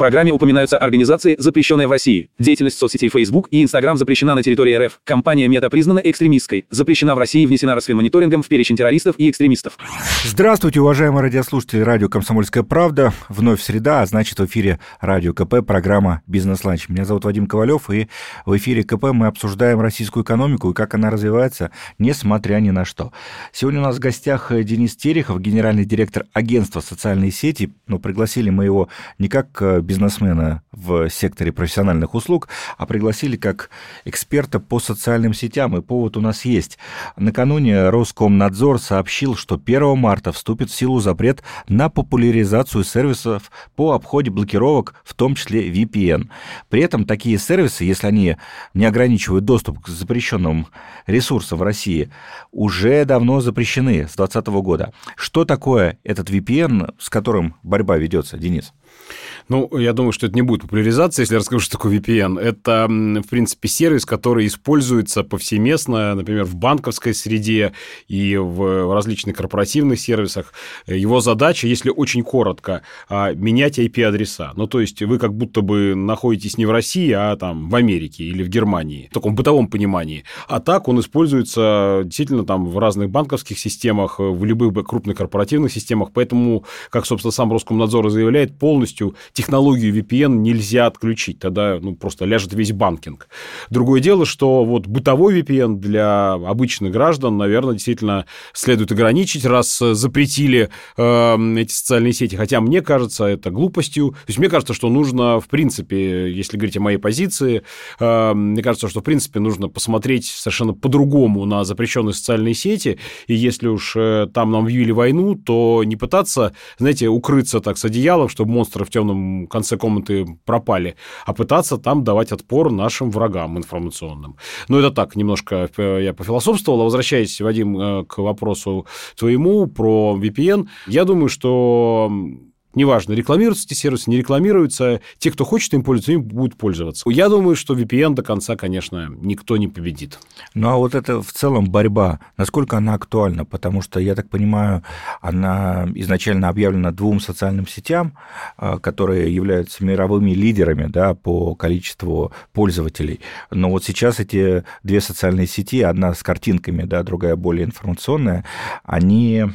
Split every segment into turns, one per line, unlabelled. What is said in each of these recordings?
Программе упоминаются организации, запрещенные в России. Деятельность соцсетей Facebook и Instagram запрещена на территории РФ. Компания Meta признана экстремистской. Запрещена в России и внесена Росфинмониторингом в перечень террористов и экстремистов.
Здравствуйте, уважаемые радиослушатели радио «Комсомольская правда». Вновь среда, а значит в эфире радио КП, программа «Бизнес-ланч». Меня зовут Вадим Ковалев, и в эфире КП мы обсуждаем российскую экономику и как она развивается, несмотря ни на что. Сегодня у нас в гостях Денис Терехов, генеральный директор агентства «Социальные сети». Но пригласили мы его не как бизнесмена в секторе профессиональных услуг, а пригласили как эксперта по социальным сетям, и повод у нас есть. Накануне Роскомнадзор сообщил, что 1 марта вступит в силу запрет на популяризацию сервисов по обходе блокировок, в том числе VPN. При этом такие сервисы, если они не ограничивают доступ к запрещенным ресурсам в России, уже давно запрещены с 2020 года. Что такое этот VPN, с которым борьба ведется, Денис?
Ну, я думаю, что это не будет популяризация, если я расскажу, что такое VPN. Это, в принципе, сервис, который используется повсеместно, например, в банковской среде и в различных корпоративных сервисах. Его задача, если очень коротко, а, менять IP-адреса. Ну, то есть вы как будто бы находитесь не в России, а там в Америке или в Германии, в таком бытовом понимании. А так он используется действительно там в разных банковских системах, в любых крупных корпоративных системах. Поэтому, как, собственно, сам Роскомнадзор заявляет, полностью технологию VPN нельзя отключить, тогда ну, просто ляжет весь банкинг. Другое дело, что вот бытовой VPN для обычных граждан, наверное, действительно следует ограничить, раз запретили э, эти социальные сети. Хотя мне кажется, это глупостью. То есть мне кажется, что нужно, в принципе, если говорить о моей позиции, э, мне кажется, что, в принципе, нужно посмотреть совершенно по-другому на запрещенные социальные сети. И если уж э, там нам ввели войну, то не пытаться, знаете, укрыться так с одеялом, чтобы монстры в темном конце комнаты пропали, а пытаться там давать отпор нашим врагам информационным. Ну, это так, немножко э, я пофилософствовал. А возвращаясь, Вадим, э, к вопросу твоему про VPN, я думаю, что Неважно, рекламируются эти сервисы, не рекламируются. Те, кто хочет им пользоваться, им будут пользоваться. Я думаю, что VPN до конца, конечно, никто не победит.
Ну, а вот это в целом борьба, насколько она актуальна? Потому что, я так понимаю, она изначально объявлена двум социальным сетям, а, которые являются мировыми лидерами да, по количеству пользователей. Но вот сейчас эти две социальные сети, одна с картинками, да, другая более информационная, они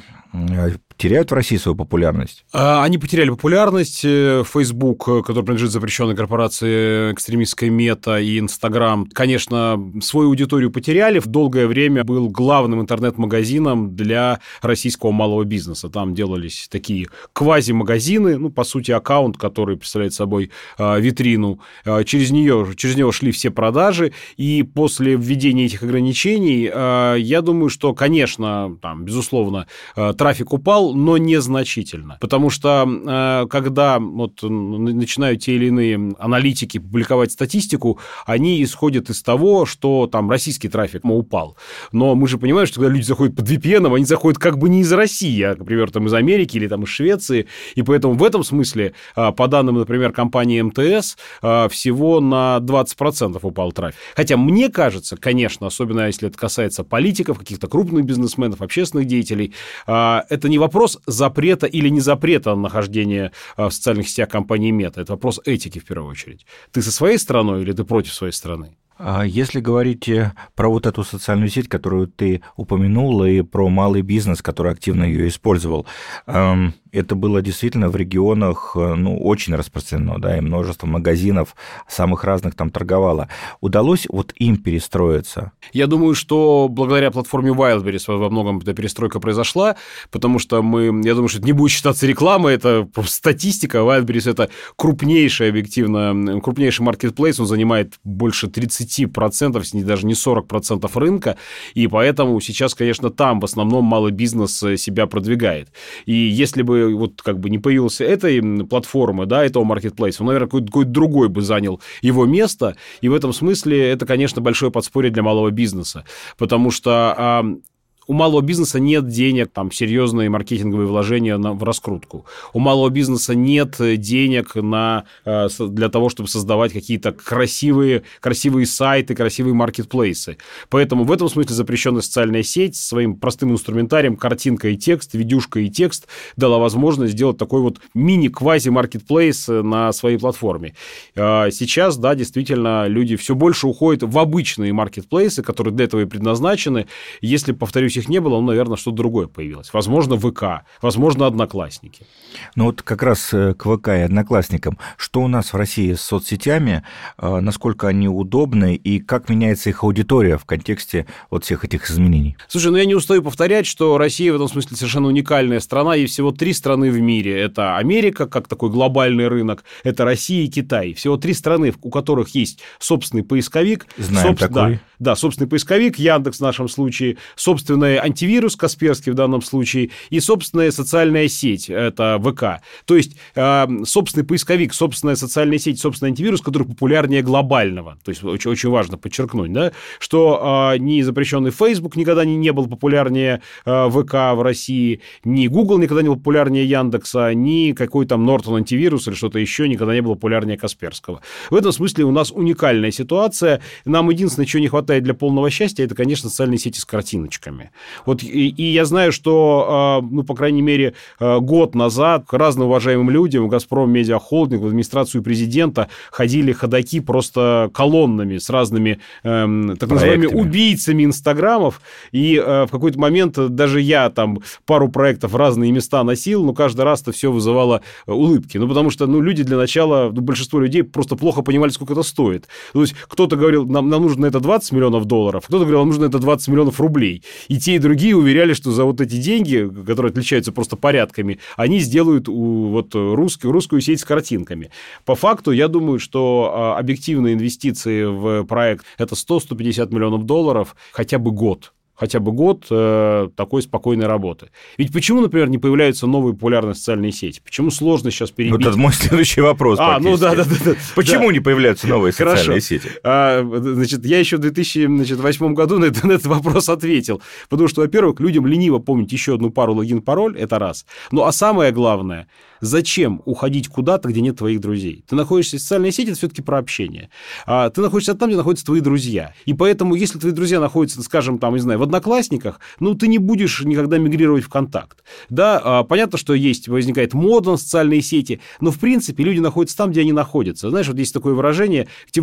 теряют в России свою популярность?
А, они потеряли популярность. Э, Facebook, э, который принадлежит запрещенной корпорации экстремистской мета и Instagram, конечно, свою аудиторию потеряли. В долгое время был главным интернет-магазином для российского малого бизнеса. Там делались такие квази-магазины, ну, по сути, аккаунт, который представляет собой а, витрину. Через, нее, через него шли все продажи. И после введения этих ограничений, я думаю, что, конечно, там, безусловно, трафик упал, упал, но незначительно. Потому что э, когда вот, начинают те или иные аналитики публиковать статистику, они исходят из того, что там российский трафик упал. Но мы же понимаем, что когда люди заходят под VPN, они заходят как бы не из России, а, например, там из Америки или там из Швеции. И поэтому в этом смысле, э, по данным, например, компании МТС, э, всего на 20% упал трафик. Хотя мне кажется, конечно, особенно если это касается политиков, каких-то крупных бизнесменов, общественных деятелей, это не вопрос вопрос запрета или не запрета на нахождения э, в социальных сетях компании Мета. Это вопрос этики в первую очередь. Ты со своей стороной или ты против своей страны?
А если говорить э, про вот эту социальную сеть, которую ты упомянул, и про малый бизнес, который активно ее использовал, эм, это было действительно в регионах э, ну, очень распространено, да, и множество магазинов самых разных там торговало. Удалось вот им перестроиться?
Я думаю, что благодаря платформе Wildberries во многом эта перестройка произошла, потому что мы, я думаю, что это не будет считаться рекламой, это просто статистика. Wildberries – это крупнейший, объективно, крупнейший маркетплейс, он занимает больше 30%, если даже не 40% рынка, и поэтому сейчас, конечно, там в основном малый бизнес э, себя продвигает. И если бы вот как бы не появился этой платформы, да, этого маркетплейса, он, наверное, какой-то, какой другой бы занял его место. И в этом смысле это, конечно, большое подспорье для малого бизнеса. Потому что У малого бизнеса нет денег, там, серьезные маркетинговые вложения на, в раскрутку. У малого бизнеса нет денег на, э, для того, чтобы создавать какие-то красивые, красивые сайты, красивые маркетплейсы. Поэтому в этом смысле запрещенная социальная сеть своим простым инструментарием, картинка и текст, видюшка и текст, дала возможность сделать такой вот мини-квази-маркетплейс на своей платформе. Э, сейчас, да, действительно, люди все больше уходят в обычные маркетплейсы, которые для этого и предназначены. Если, повторюсь, их не было, ну, наверное, что-то другое появилось. Возможно, ВК, возможно, Одноклассники.
Ну вот как раз э, к ВК и Одноклассникам. Что у нас в России с соцсетями, э, насколько они удобны и как меняется их аудитория в контексте вот всех этих изменений?
Слушай, ну я не устаю повторять, что Россия в этом смысле совершенно уникальная страна. Есть всего три страны в мире. Это Америка, как такой глобальный рынок, это Россия и Китай. Всего три страны, у которых есть собственный поисковик.
Знаем
собствен...
такой.
Да, да, собственный поисковик, Яндекс в нашем случае, собственный антивирус Касперский в данном случае и собственная социальная сеть, это ВК. То есть э, собственный поисковик, собственная социальная сеть, собственный антивирус, который популярнее глобального. То есть очень, очень важно подчеркнуть, да, что э, ни запрещенный Facebook никогда не, не был популярнее э, ВК в России, ни Google никогда не был популярнее Яндекса, ни какой там Norton антивирус или что-то еще никогда не было популярнее Касперского. В этом смысле у нас уникальная ситуация. Нам единственное, чего не хватает для полного счастья, это, конечно, социальные сети с картиночками. Вот и, и я знаю, что, э, ну, по крайней мере, э, год назад к разным уважаемым людям в «Газпром Медиа Холдинг», в администрацию президента ходили ходаки просто колоннами с разными э, так называемыми убийцами инстаграмов. И э, в какой-то момент даже я там пару проектов в разные места носил, но каждый раз это все вызывало э, улыбки. Ну, потому что, ну, люди для начала, ну, большинство людей просто плохо понимали, сколько это стоит. То есть кто-то говорил, нам, нам нужно это 20 миллионов долларов, кто-то говорил, нам нужно это 20 миллионов рублей. И те, и другие уверяли, что за вот эти деньги, которые отличаются просто порядками, они сделают вот русскую, русскую сеть с картинками. По факту, я думаю, что а, объективные инвестиции в проект – это 100-150 миллионов долларов хотя бы год хотя бы год э, такой спокойной работы. Ведь почему, например, не появляются новые популярные социальные сети? Почему сложно сейчас перебить?
Вот это мой следующий вопрос.
А, ну да, да, да, да.
Почему
да.
не появляются новые Хорошо. социальные сети?
А, значит, я еще в 2008 году на, это, на этот вопрос ответил. Потому что, во-первых, людям лениво помнить еще одну пару логин-пароль, это раз. Ну, а самое главное, зачем уходить куда-то, где нет твоих друзей? Ты находишься в социальной сети, это все-таки про общение. А, ты находишься там, где находятся твои друзья. И поэтому, если твои друзья находятся, скажем, там, не знаю, Одноклассниках, ну, ты не будешь никогда мигрировать в контакт. Да, а, понятно, что есть, возникает мода на социальные сети, но, в принципе, люди находятся там, где они находятся. Знаешь, вот есть такое выражение, те,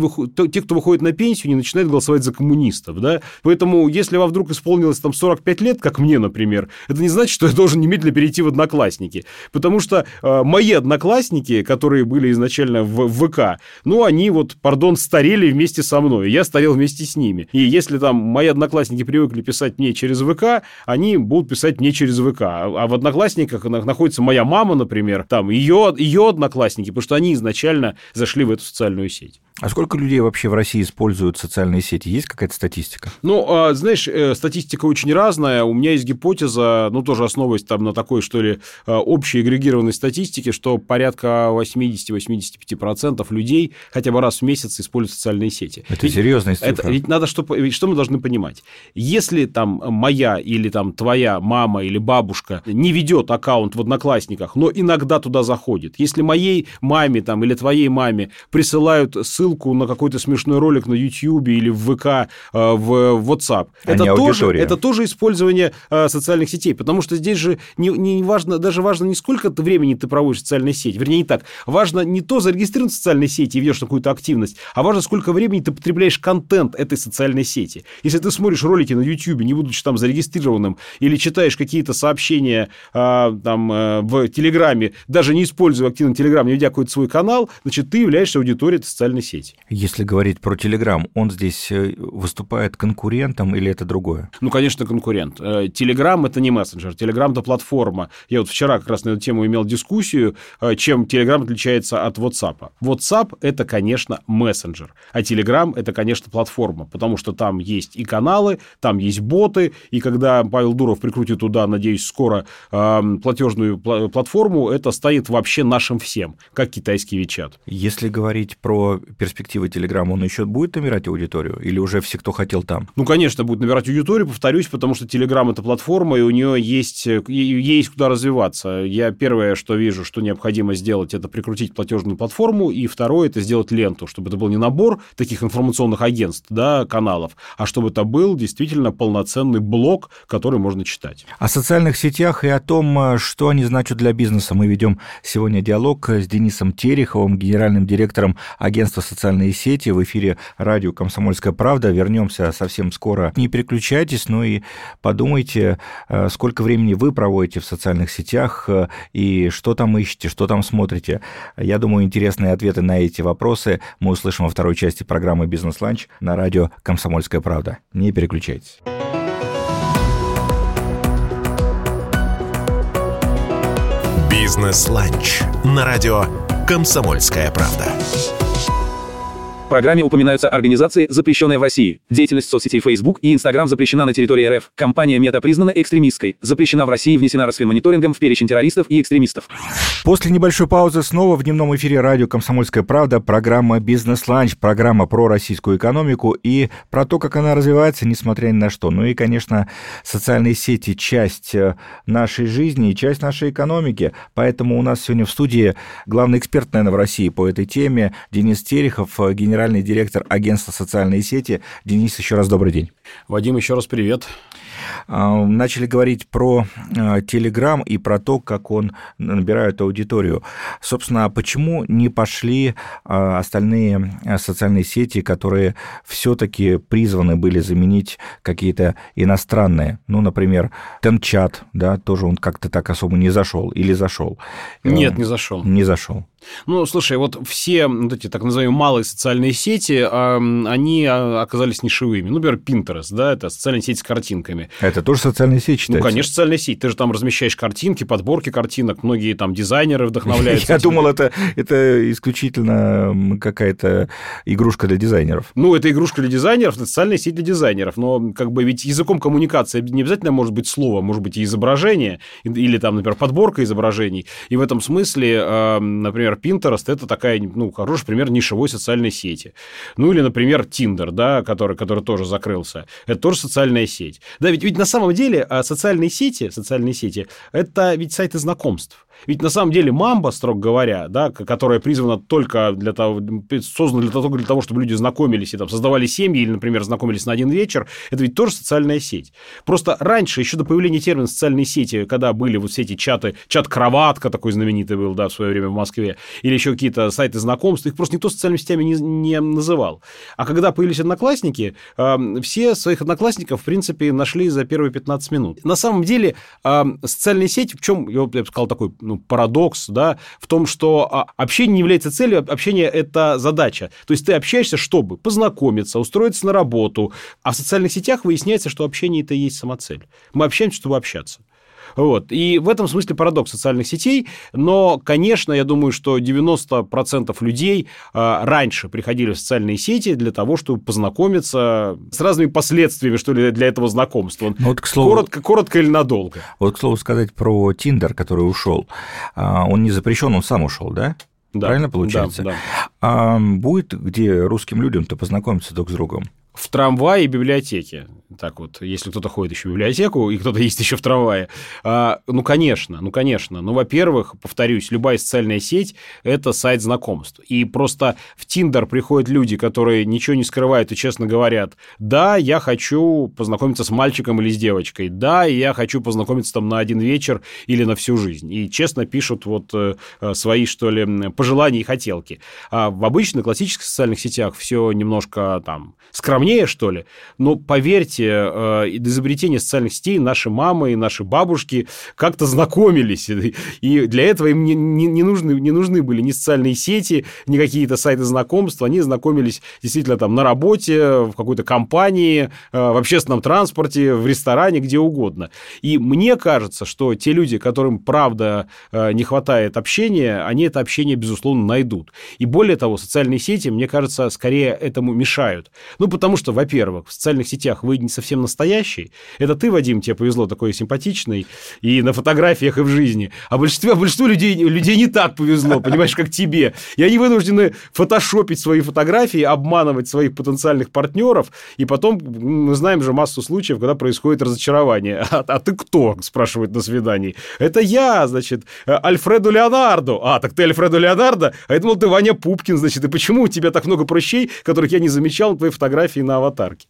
те кто выходит на пенсию, не начинают голосовать за коммунистов, да? Поэтому, если вам вдруг исполнилось там 45 лет, как мне, например, это не значит, что я должен немедленно перейти в Одноклассники. Потому что а, мои одноклассники, которые были изначально в ВК, ну, они вот, пардон, старели вместе со мной, я старел вместе с ними. И если там мои одноклассники привыкли писать мне через ВК, они будут писать мне через ВК. А в одноклассниках находится моя мама, например, там ее, ее одноклассники, потому что они изначально зашли в эту социальную сеть.
А сколько людей вообще в России используют социальные сети? Есть какая-то статистика?
Ну, а, знаешь, э, статистика очень разная. У меня есть гипотеза, ну, тоже основываясь там на такой, что ли, э, общей агрегированной статистике, что порядка 80-85% людей хотя бы раз в месяц используют социальные сети.
Это ведь, серьезная цифра.
Это, ведь надо, что, ведь что мы должны понимать? Если там моя или там твоя мама или бабушка не ведет аккаунт в Одноклассниках, но иногда туда заходит, если моей маме там или твоей маме присылают ссылку ссылку на какой-то смешной ролик на YouTube или в ВК, э, в WhatsApp. А это, тоже, это тоже использование э, социальных сетей, потому что здесь же не, не важно, даже важно не сколько ты времени ты проводишь в социальной сети, вернее, не так. Важно не то, зарегистрирован в социальной сети и ведешь какую-то активность, а важно, сколько времени ты потребляешь контент этой социальной сети. Если ты смотришь ролики на YouTube, не будучи там зарегистрированным, или читаешь какие-то сообщения э, там в Телеграме, даже не используя активно Телеграм, не ведя какой-то свой канал, значит, ты являешься аудиторией этой социальной сети сеть.
Если говорить про Telegram, он здесь э, выступает конкурентом или это другое?
Ну, конечно, конкурент. Telegram э, – это не мессенджер, Telegram – это платформа. Я вот вчера как раз на эту тему имел дискуссию, э, чем Telegram отличается от WhatsApp. WhatsApp – это, конечно, мессенджер, а Telegram – это, конечно, платформа, потому что там есть и каналы, там есть боты, и когда Павел Дуров прикрутит туда, надеюсь, скоро платежную платформу, это станет вообще нашим всем, как китайский WeChat.
Если говорить про перспективы Телеграма, он еще будет набирать аудиторию? Или уже все, кто хотел там?
Ну, конечно, будет набирать аудиторию, повторюсь, потому что Телеграм – это платформа, и у нее есть, есть куда развиваться. Я первое, что вижу, что необходимо сделать, это прикрутить платежную платформу, и второе – это сделать ленту, чтобы это был не набор таких информационных агентств, да, каналов, а чтобы это был действительно полноценный блог, который можно читать.
О социальных сетях и о том, что они значат для бизнеса, мы ведем сегодня диалог с Денисом Тереховым, генеральным директором агентства «Социальные сети» в эфире радио «Комсомольская правда». Вернемся совсем скоро. Не переключайтесь, но и подумайте, э, сколько времени вы проводите в социальных сетях э, и что там ищете, что там смотрите. Я думаю, интересные ответы на эти вопросы мы услышим во второй части программы «Бизнес-ланч» на радио «Комсомольская правда». Не переключайтесь.
«Бизнес-ланч» на радио «Комсомольская правда»
программе упоминаются организации, запрещенные в России. Деятельность соцсетей Facebook и Instagram запрещена на территории РФ. Компания Meta признана экстремистской. Запрещена в России, внесена Росфинмониторингом в перечень террористов и экстремистов.
После небольшой паузы снова в дневном эфире радио «Комсомольская правда» программа «Бизнес-ланч», программа про российскую экономику и про то, как она развивается, несмотря ни на что. Ну и, конечно, социальные сети – часть э, нашей жизни и часть нашей экономики. Поэтому у нас сегодня в студии главный эксперт, наверное, в России по этой теме Денис Терехов, э, генеральный генеральный директор агентства «Социальные сети». Денис, еще раз добрый день.
Вадим, еще раз привет.
А, начали говорить про Телеграм и про то, как он набирает аудиторию. Собственно, почему не пошли а, остальные а, социальные сети, которые все-таки призваны были заменить какие-то иностранные? Ну, например, Тенчат, да, тоже он как-то так особо не зашел или зашел?
Нет, не зашел.
Не зашел.
Ну, слушай, вот все вот эти так называемые малые социальные сети, они а, оказались нишевыми. Ну, например, Pinterest, да, это социальная сеть с картинками.
Это тоже социальная сеть
ну, считается? Ну, конечно, социальная сеть. Ты же там размещаешь картинки, подборки картинок, многие там дизайнеры вдохновляются.
Я думал, это, это исключительно какая-то игрушка для дизайнеров.
Ну, это игрушка для дизайнеров, это социальная сеть для дизайнеров, но как бы ведь языком коммуникации не обязательно может быть слово, может быть и изображение, или там, например, подборка изображений. И в этом смысле, например, например, Pinterest это такая, ну, хороший пример нишевой социальной сети. Ну, или, например, Tinder, да, который, который тоже закрылся. Это тоже социальная сеть. Да, ведь, ведь на самом деле а, социальные сети, социальные сети, это ведь сайты знакомств. Ведь на самом деле мамба, строго говоря, да, которая призвана только для того, создана для того, для того, чтобы люди знакомились и там создавали семьи или, например, знакомились на один вечер, это ведь тоже социальная сеть. Просто раньше, еще до появления термина социальные сети, когда были вот все эти чаты, чат-кроватка такой знаменитый был, да, в свое время в Москве, или еще какие-то сайты знакомств, их просто никто социальными сетями не, не называл. А когда появились одноклассники, э, все своих одноклассников, в принципе, нашли за первые 15 минут. На самом деле, э, социальные сети, в чем, я бы сказал, такой ну, ну, парадокс, да, в том, что а, общение не является целью, общение – это задача. То есть ты общаешься, чтобы познакомиться, устроиться на работу, а в социальных сетях выясняется, что общение – это и есть самоцель. Мы общаемся, чтобы общаться. Вот. И в этом смысле парадокс социальных сетей. Но, конечно, я думаю, что 90% людей а, раньше приходили в социальные сети для того, чтобы познакомиться с разными последствиями, что ли, для этого знакомства.
Ну, вот, к слову,
коротко, коротко или надолго.
Вот, к слову сказать про Тиндер, который ушел. А, он не запрещен, он сам ушел, да? Да, Правильно получается? Да, да. А будет где русским людям-то познакомиться друг с другом?
В трамвае и библиотеке. Так вот, если кто-то ходит еще в библиотеку, и кто-то есть еще в трамвае. А, ну, конечно, ну, конечно. Ну, во-первых, повторюсь, любая социальная сеть – это сайт знакомств. И просто в Тиндер приходят люди, которые ничего не скрывают и честно говорят, да, я хочу познакомиться с мальчиком или с девочкой, да, я хочу познакомиться там на один вечер или на всю жизнь. И честно пишут вот э, свои, что ли, пожелания и хотелки. А в обычных классических социальных сетях все немножко там скромнее скромнее, что ли. Но поверьте, э, до изобретения социальных сетей наши мамы и наши бабушки как-то знакомились. И для этого им не, не, не, нужны, не нужны были ни социальные сети, ни какие-то сайты знакомств. Они знакомились действительно там на работе, в какой-то компании, э, в общественном транспорте, в ресторане, где угодно. И мне кажется, что те люди, которым правда э, не хватает общения, они это общение, безусловно, найдут. И более того, социальные сети, мне кажется, скорее этому мешают. Ну, потому Потому что, во-первых, в социальных сетях вы не совсем настоящий. Это ты, Вадим, тебе повезло, такой симпатичный, и на фотографиях, и в жизни. А большинству, большинству людей, людей не так повезло, понимаешь, как тебе. И они вынуждены фотошопить свои фотографии, обманывать своих потенциальных партнеров, и потом мы знаем же массу случаев, когда происходит разочарование. А, а ты кто? спрашивают на свидании. Это я, значит, Альфреду Леонардо. А, так ты Альфреду Леонардо? А я думал, ты Ваня Пупкин, значит. И почему у тебя так много прыщей, которых я не замечал на твоей фотографии на аватарке?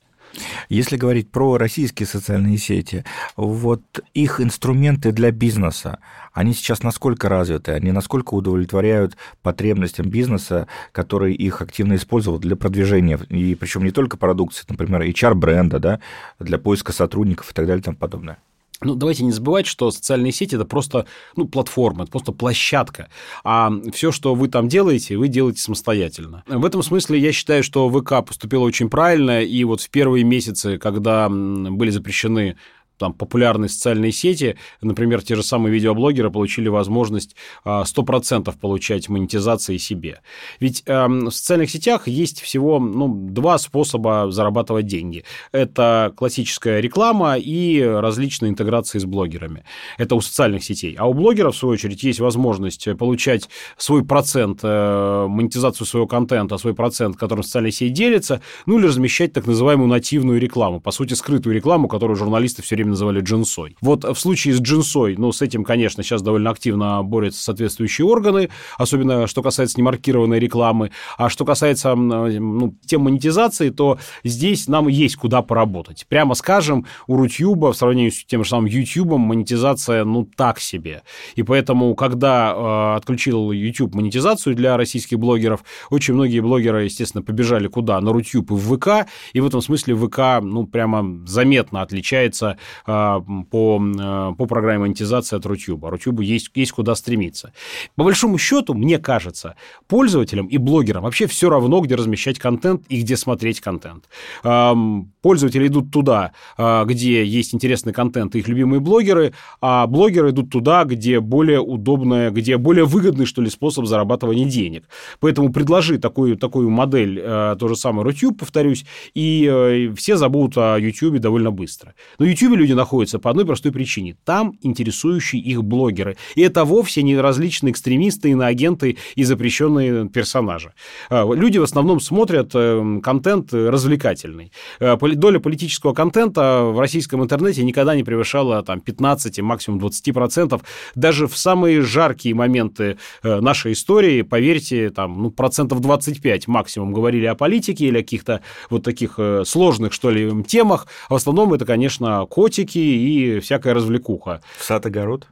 Если говорить про российские социальные сети, вот их инструменты для бизнеса, они сейчас насколько развиты, они насколько удовлетворяют потребностям бизнеса, который их активно использовал для продвижения, и причем не только продукции, например, HR-бренда, да, для поиска сотрудников и так далее и тому подобное.
Ну, давайте не забывать, что социальные сети это просто ну, платформа, это просто площадка. А все, что вы там делаете, вы делаете самостоятельно. В этом смысле я считаю, что ВК поступила очень правильно. И вот в первые месяцы, когда были запрещены там, популярные социальные сети, например, те же самые видеоблогеры получили возможность 100% а, получать монетизации себе. Ведь э, в социальных сетях есть всего ну, два способа зарабатывать деньги. Это классическая реклама и различные интеграции с блогерами. Это у социальных сетей. А у блогеров, в свою очередь, есть возможность получать свой процент, э, монетизацию своего контента, свой процент, которым социальная сеть делится, ну или размещать так называемую нативную рекламу, по сути, скрытую рекламу, которую журналисты все время называли джинсой. Вот в случае с джинсой, ну, с этим, конечно, сейчас довольно активно борются соответствующие органы, особенно что касается немаркированной рекламы. А что касается ну, тем монетизации, то здесь нам есть куда поработать. Прямо скажем, у Рутюба в сравнении с тем же самым Ютубом монетизация, ну, так себе. И поэтому, когда э, отключил YouTube монетизацию для российских блогеров, очень многие блогеры, естественно, побежали куда? На Рутюб и в ВК, и в этом смысле ВК, ну, прямо заметно отличается по, а, по программе монетизации от Рутюба. Рутюбу есть, есть куда стремиться. По большому счету, мне кажется, пользователям и блогерам вообще все равно, где размещать контент и где смотреть контент. Пользователи идут туда, а, где есть интересный контент и их любимые блогеры, а блогеры идут туда, где более удобная, где более выгодный, что ли, способ зарабатывания денег. Поэтому предложи такую, такую модель, то же самое Рутюб, повторюсь, и э, все забудут о YouTube довольно быстро. На YouTube люди находятся по одной простой причине. Там интересующие их блогеры. И это вовсе не различные экстремисты, иноагенты и запрещенные персонажи. А, люди в основном смотрят э, контент развлекательный. Э, доля политического контента в российском интернете никогда не превышала там, 15, максимум 20%. Даже в самые жаркие моменты э, нашей истории, поверьте, там, ну, процентов 25 максимум говорили о политике или о каких-то вот таких сложных, что ли, темах. А в основном это, конечно, котики, котики и всякая развлекуха.
Сад-огород?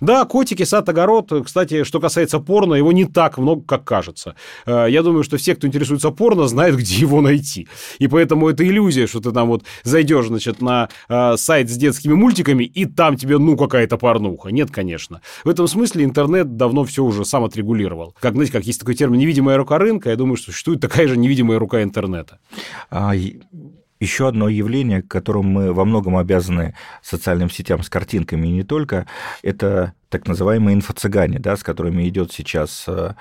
Да, котики, сад, огород. Кстати, что касается порно, его не так много, как кажется. Э, я думаю, что все, кто интересуется порно, знают, где его найти. И поэтому это иллюзия, что ты там вот зайдешь, значит, на э, сайт с детскими мультиками, и там тебе, ну, какая-то порнуха. Нет, конечно. В этом смысле интернет давно все уже сам отрегулировал. Как, знаете, как есть такой термин «невидимая рука рынка», я думаю, что существует такая же невидимая рука интернета.
А, еще одно явление, которому мы во многом обязаны социальным сетям с картинками и не только, это так называемые инфо-цыгане, да, с которыми идет сейчас э,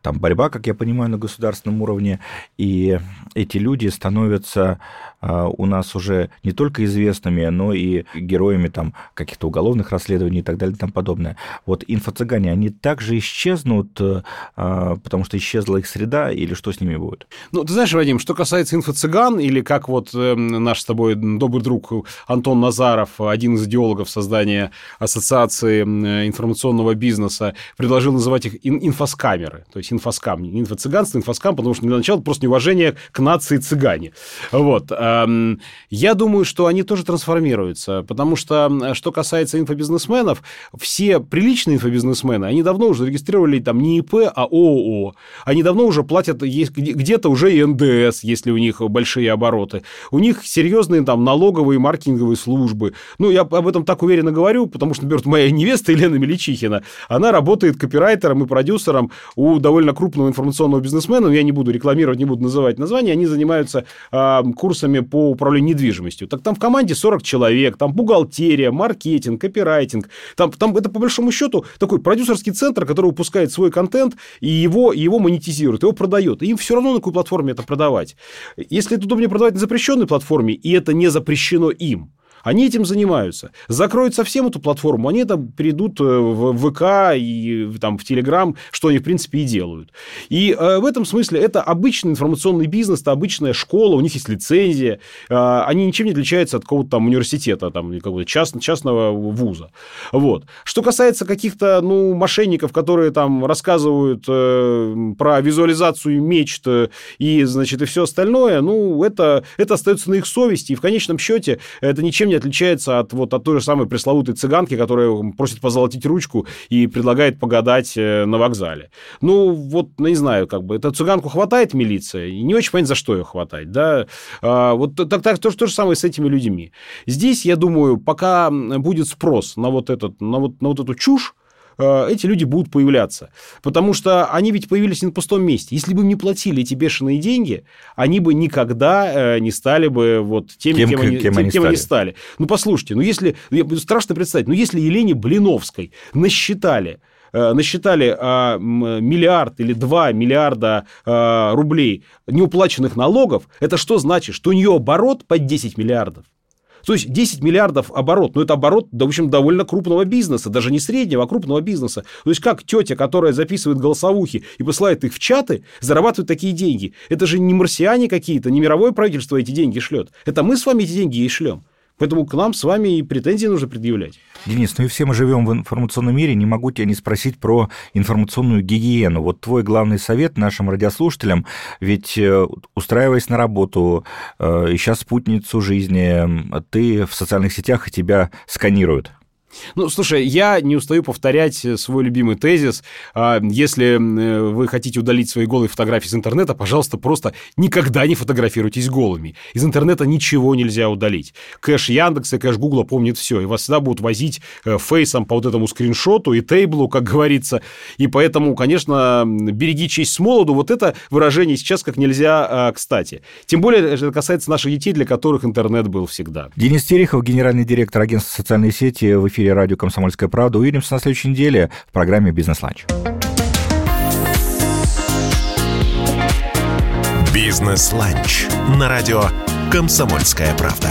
там борьба, как я понимаю, на государственном уровне, и эти люди становятся э, у нас уже не только известными, но и героями там каких-то уголовных расследований и так далее и тому подобное. Вот инфо-цыгане, они также исчезнут, э, потому что исчезла их среда, или что с ними будет?
Ну, ты знаешь, Вадим, что касается инфо-цыган, или как вот наш с тобой добрый друг Антон Назаров, один из идеологов создания ассоциации информационного бизнеса предложил называть их инфоскамеры, то есть инфоскам, не инфо-цыганство, инфоскам, потому что для начала просто неуважение к нации цыгане. Вот. Я думаю, что они тоже трансформируются, потому что, что касается инфобизнесменов, все приличные инфобизнесмены, они давно уже зарегистрировали там не ИП, а ООО. Они давно уже платят где-то уже и НДС, если у них большие обороты. У них серьезные там налоговые маркетинговые службы. Ну, я об этом так уверенно говорю, потому что, например, моя невеста Елена Меличихина, она работает копирайтером и продюсером у довольно крупного информационного бизнесмена, я не буду рекламировать, не буду называть название, они занимаются э, курсами по управлению недвижимостью. Так там в команде 40 человек, там бухгалтерия, маркетинг, копирайтинг, там, там это по большому счету такой продюсерский центр, который выпускает свой контент и его, и его монетизирует, его продает. И им все равно на какой платформе это продавать. Если это удобнее продавать на запрещенной платформе, и это не запрещено им, они этим занимаются. Закроют совсем эту платформу, они там перейдут э, в ВК и там, в Телеграм, что они, в принципе, и делают. И э, в этом смысле это обычный информационный бизнес, это обычная школа, у них есть лицензия, э, они ничем не отличаются от какого-то там университета, там, какого-то част, частного вуза. Вот. Что касается каких-то, ну, мошенников, которые там рассказывают э, про визуализацию мечт и, значит, и все остальное, ну, это, это остается на их совести, и в конечном счете это ничем не отличается от, вот, от той же самой пресловутой цыганки, которая просит позолотить ручку и предлагает погадать э, на вокзале. Ну, вот, ну, не знаю, как бы, эту цыганку хватает милиция, и не очень понятно, за что ее хватать, да. А, вот так, так, то, то же самое с этими людьми. Здесь, я думаю, пока будет спрос на вот, этот, на вот, на вот эту чушь, эти люди будут появляться. Потому что они ведь появились не на пустом месте. Если бы им не платили эти бешеные деньги, они бы никогда э, не стали бы вот теми, кем, кем, они, кем, они, кем стали. они стали. Ну, послушайте, ну, если... Страшно представить, ну, если Елене Блиновской насчитали э, насчитали а, миллиард или 2 миллиарда а, рублей неуплаченных налогов, это что значит? Что у нее оборот под 10 миллиардов. То есть 10 миллиардов оборот, ну это оборот, в общем, довольно крупного бизнеса, даже не среднего, а крупного бизнеса. То есть как тетя, которая записывает голосовухи и посылает их в чаты, зарабатывает такие деньги? Это же не марсиане какие-то, не мировое правительство эти деньги шлет. Это мы с вами эти деньги и шлем. Поэтому к нам с вами и претензии нужно предъявлять.
Денис, ну и все мы живем в информационном мире, не могу тебя не спросить про информационную гигиену. Вот твой главный совет нашим радиослушателям, ведь э, устраиваясь на работу, э, ища спутницу жизни, ты в социальных сетях и тебя сканируют.
Ну, слушай, я не устаю повторять свой любимый тезис. А, если э, вы хотите удалить свои голые фотографии из интернета, пожалуйста, просто никогда не фотографируйтесь голыми. Из интернета ничего нельзя удалить. Кэш Яндекса, кэш Гугла помнит все, и вас всегда будут возить э, face ом по вот этому скриншоту и table у, как говорится. И поэтому, конечно, береги честь с молоду, вот это выражение сейчас как нельзя а, кстати. Тем более, это касается наших детей, для которых интернет был всегда.
Денис Терехов, генеральный директор агентства социальной сети в эфире эфире радио «Комсомольская правда». Увидимся на следующей неделе в программе «Бизнес-ланч».
«Бизнес-ланч» на радио «Комсомольская правда».